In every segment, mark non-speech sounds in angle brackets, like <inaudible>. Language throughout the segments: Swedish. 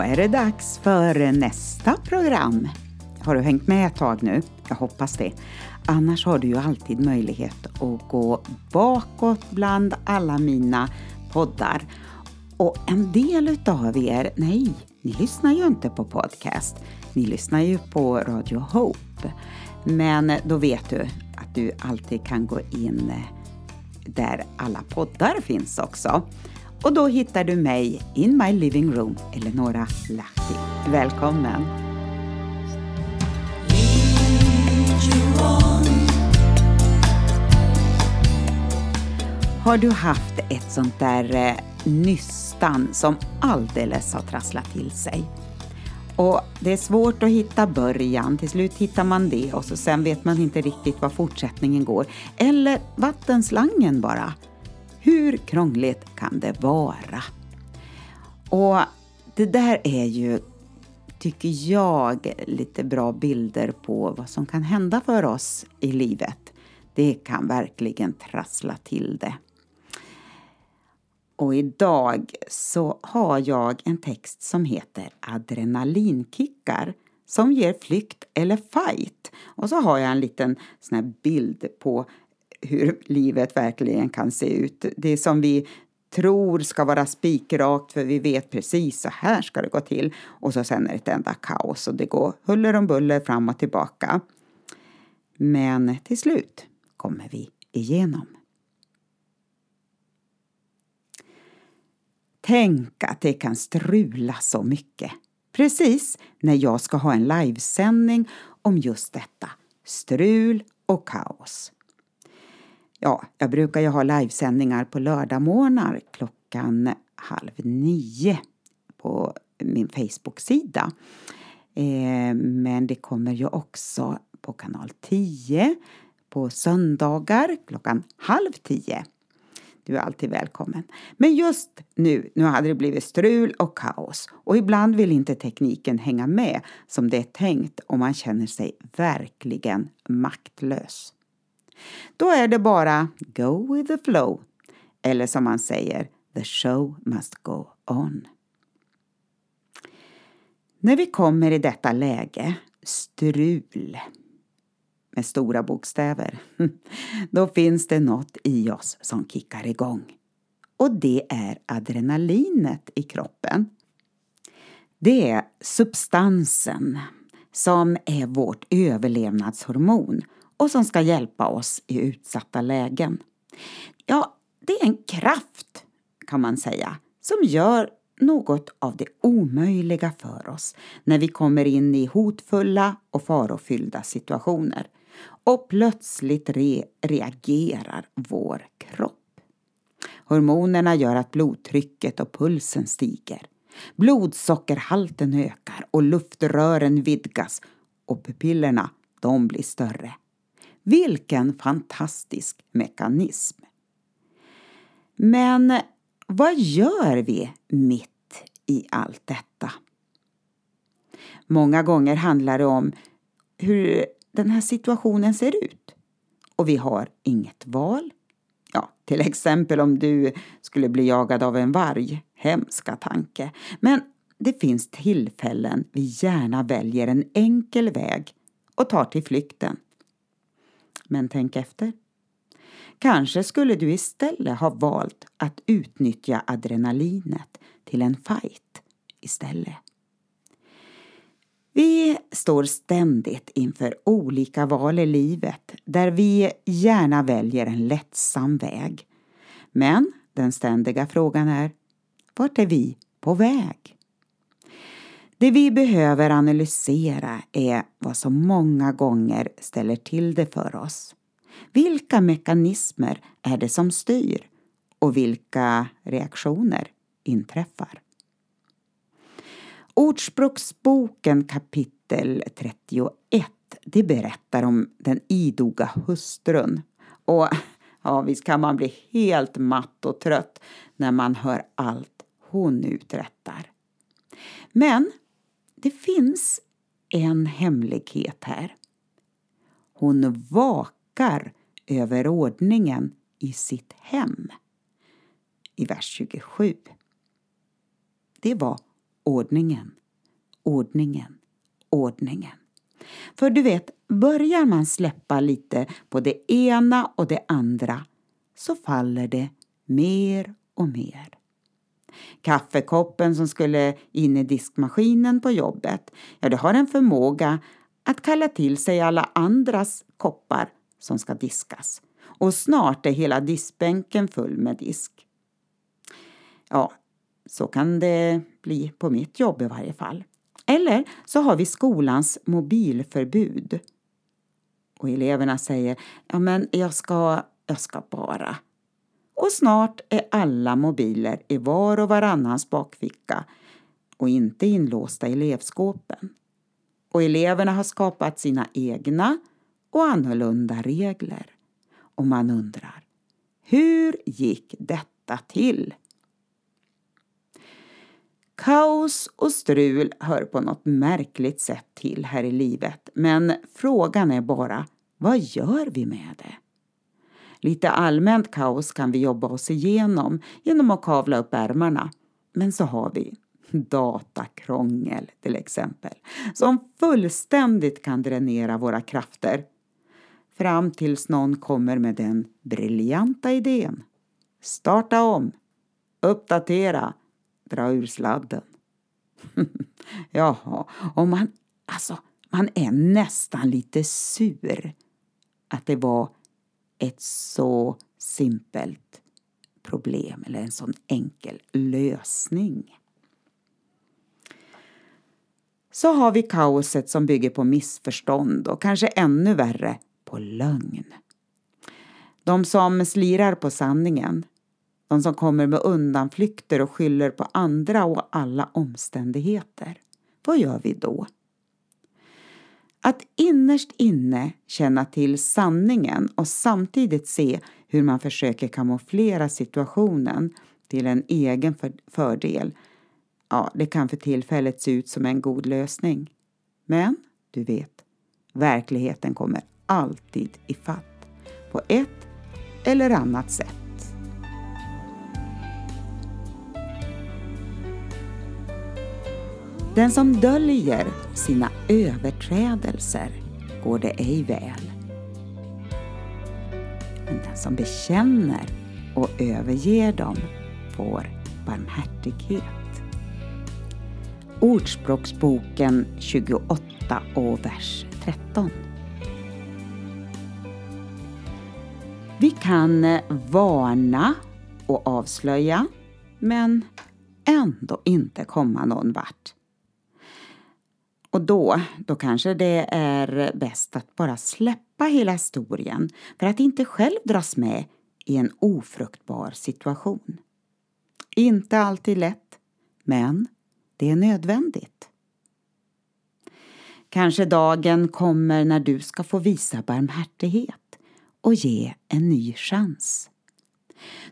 Då är det dags för nästa program. Har du hängt med ett tag nu? Jag hoppas det. Annars har du ju alltid möjlighet att gå bakåt bland alla mina poddar. Och en del utav er, nej, ni lyssnar ju inte på podcast. Ni lyssnar ju på Radio Hope. Men då vet du att du alltid kan gå in där alla poddar finns också. Och då hittar du mig in my living room, Eleonora Lahti. Välkommen! Har du haft ett sånt där eh, nystan som alldeles har trasslat till sig? Och det är svårt att hitta början, till slut hittar man det och så sen vet man inte riktigt var fortsättningen går. Eller vattenslangen bara. Hur krångligt kan det vara? Och det där är ju, tycker jag, lite bra bilder på vad som kan hända för oss i livet. Det kan verkligen trassla till det. Och idag så har jag en text som heter Adrenalinkickar som ger flykt eller fight. Och så har jag en liten sån här bild på hur livet verkligen kan se ut. Det som vi tror ska vara spikrakt för vi vet precis så här ska det gå till. Och så sen är det ett enda kaos och det går huller om buller fram och tillbaka. Men till slut kommer vi igenom. Tänk att det kan strula så mycket. Precis när jag ska ha en livesändning om just detta, strul och kaos. Ja, jag brukar ju ha livesändningar på lördagmorgnar klockan halv nio på min Facebook-sida. Eh, men det kommer ju också på kanal 10 på söndagar klockan halv tio. Du är alltid välkommen. Men just nu, nu hade det blivit strul och kaos och ibland vill inte tekniken hänga med som det är tänkt och man känner sig verkligen maktlös. Då är det bara go with the flow. Eller som man säger, the show must go on. När vi kommer i detta läge, strul, med stora bokstäver, <laughs> då finns det något i oss som kickar igång. Och det är adrenalinet i kroppen. Det är substansen som är vårt överlevnadshormon och som ska hjälpa oss i utsatta lägen. Ja, det är en kraft kan man säga som gör något av det omöjliga för oss när vi kommer in i hotfulla och farofyllda situationer. Och plötsligt re reagerar vår kropp. Hormonerna gör att blodtrycket och pulsen stiger. Blodsockerhalten ökar och luftrören vidgas och pupillerna de blir större. Vilken fantastisk mekanism! Men vad gör vi mitt i allt detta? Många gånger handlar det om hur den här situationen ser ut. Och vi har inget val. Ja, till exempel om du skulle bli jagad av en varg. Hemska tanke. Men det finns tillfällen vi gärna väljer en enkel väg och tar till flykten. Men tänk efter. Kanske skulle du istället ha valt att utnyttja adrenalinet till en fight istället. Vi står ständigt inför olika val i livet där vi gärna väljer en lättsam väg. Men den ständiga frågan är, vart är vi på väg? Det vi behöver analysera är vad som många gånger ställer till det för oss. Vilka mekanismer är det som styr och vilka reaktioner inträffar? Ordspråksboken kapitel 31 det berättar om den idoga hustrun. Och ja, visst kan man bli helt matt och trött när man hör allt hon uträttar. Men det finns en hemlighet här. Hon vakar över ordningen i sitt hem. I vers 27. Det var ordningen, ordningen, ordningen. För du vet, börjar man släppa lite på det ena och det andra så faller det mer och mer. Kaffekoppen som skulle in i diskmaskinen på jobbet, ja det har en förmåga att kalla till sig alla andras koppar som ska diskas. Och snart är hela diskbänken full med disk. Ja, så kan det bli på mitt jobb i varje fall. Eller så har vi skolans mobilförbud. Och eleverna säger, ja men jag ska, jag ska bara. Och snart är alla mobiler i var och varannans bakficka och inte inlåsta i elevskåpen. Och eleverna har skapat sina egna och annorlunda regler. Och man undrar, hur gick detta till? Kaos och strul hör på något märkligt sätt till här i livet men frågan är bara, vad gör vi med det? Lite allmänt kaos kan vi jobba oss igenom genom att kavla upp ärmarna. Men så har vi datakrångel till exempel som fullständigt kan dränera våra krafter fram tills någon kommer med den briljanta idén. Starta om, uppdatera, dra ur sladden. <laughs> Jaha, och man, alltså, man är nästan lite sur att det var ett så simpelt problem eller en sån enkel lösning. Så har vi kaoset som bygger på missförstånd och kanske ännu värre på lögn. De som slirar på sanningen, de som kommer med undanflykter och skyller på andra och alla omständigheter. Vad gör vi då? Att innerst inne känna till sanningen och samtidigt se hur man försöker kamouflera situationen till en egen fördel, ja, det kan för tillfället se ut som en god lösning. Men, du vet, verkligheten kommer alltid i fatt på ett eller annat sätt. Den som döljer sina överträdelser går det ej väl. Men den som bekänner och överger dem får barmhärtighet. Ordspråksboken 28 och vers 13. Vi kan varna och avslöja men ändå inte komma någon vart. Och då, då kanske det är bäst att bara släppa hela historien för att inte själv dras med i en ofruktbar situation. Inte alltid lätt, men det är nödvändigt. Kanske dagen kommer när du ska få visa barmhärtighet och ge en ny chans.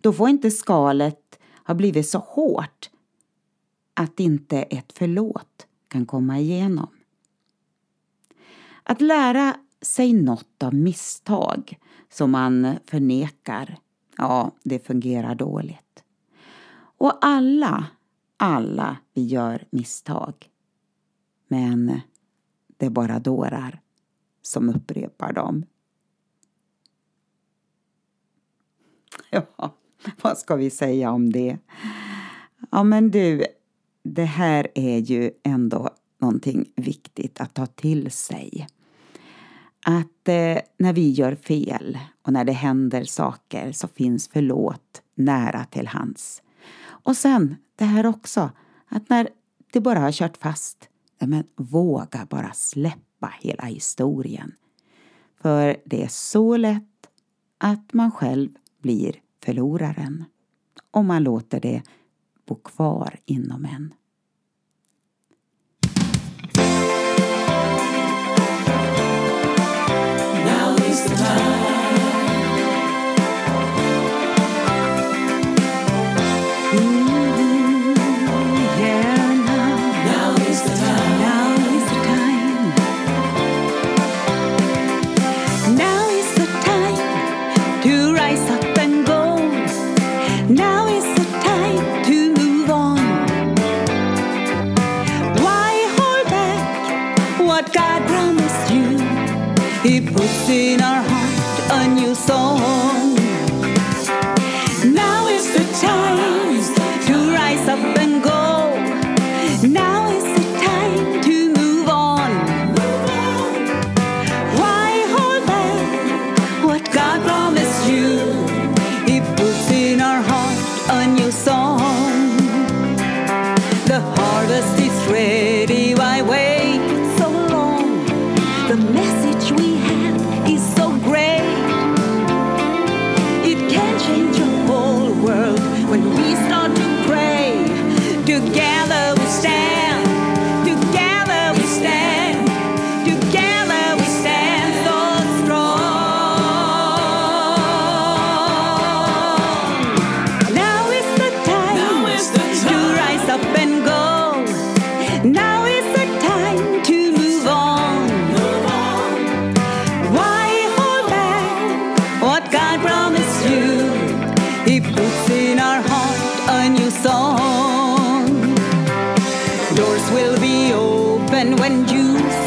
Då får inte skalet ha blivit så hårt att inte ett förlåt kan komma igenom. Att lära sig något av misstag som man förnekar, ja, det fungerar dåligt. Och alla, alla vi gör misstag. Men det är bara dårar som upprepar dem. <laughs> Ja, vad ska vi säga om det? Ja, men du, det här är ju ändå någonting viktigt att ta till sig. Att eh, när vi gör fel och när det händer saker så finns förlåt nära till hands. Och sen det här också, att när det bara har kört fast, men våga bara släppa hela historien. För det är så lätt att man själv blir förloraren om man låter det bo kvar inom en. Now is the time. when you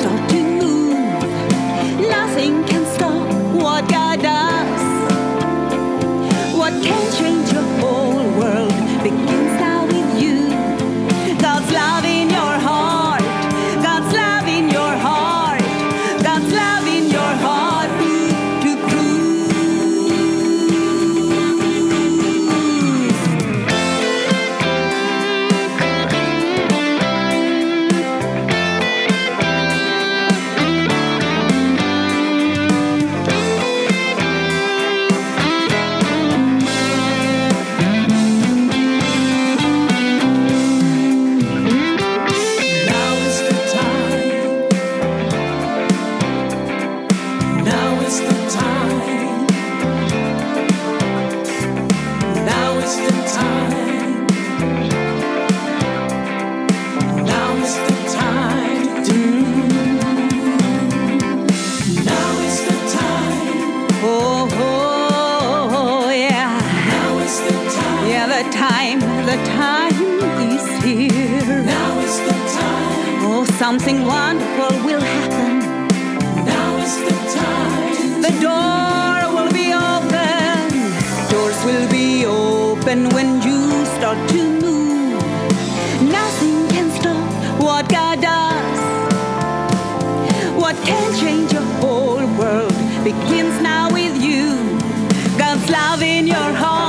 the time is here. Now is the time. Oh, something wonderful will happen. Now is the time. The door will be open. Doors will be open when you start to move. Nothing can stop what God does. What can change your whole world begins now with you. God's love in your heart.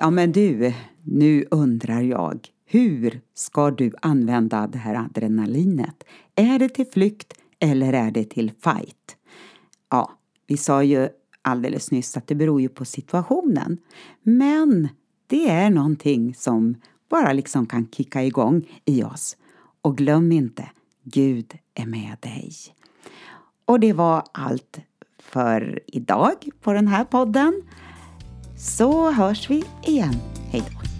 Ja men du, nu undrar jag. Hur ska du använda det här adrenalinet? Är det till flykt eller är det till fight? Ja, vi sa ju alldeles nyss att det beror ju på situationen. Men det är någonting som bara liksom kan kicka igång i oss. Och glöm inte, Gud är med dig. Och det var allt för idag på den här podden så hörs vi igen. Hej då!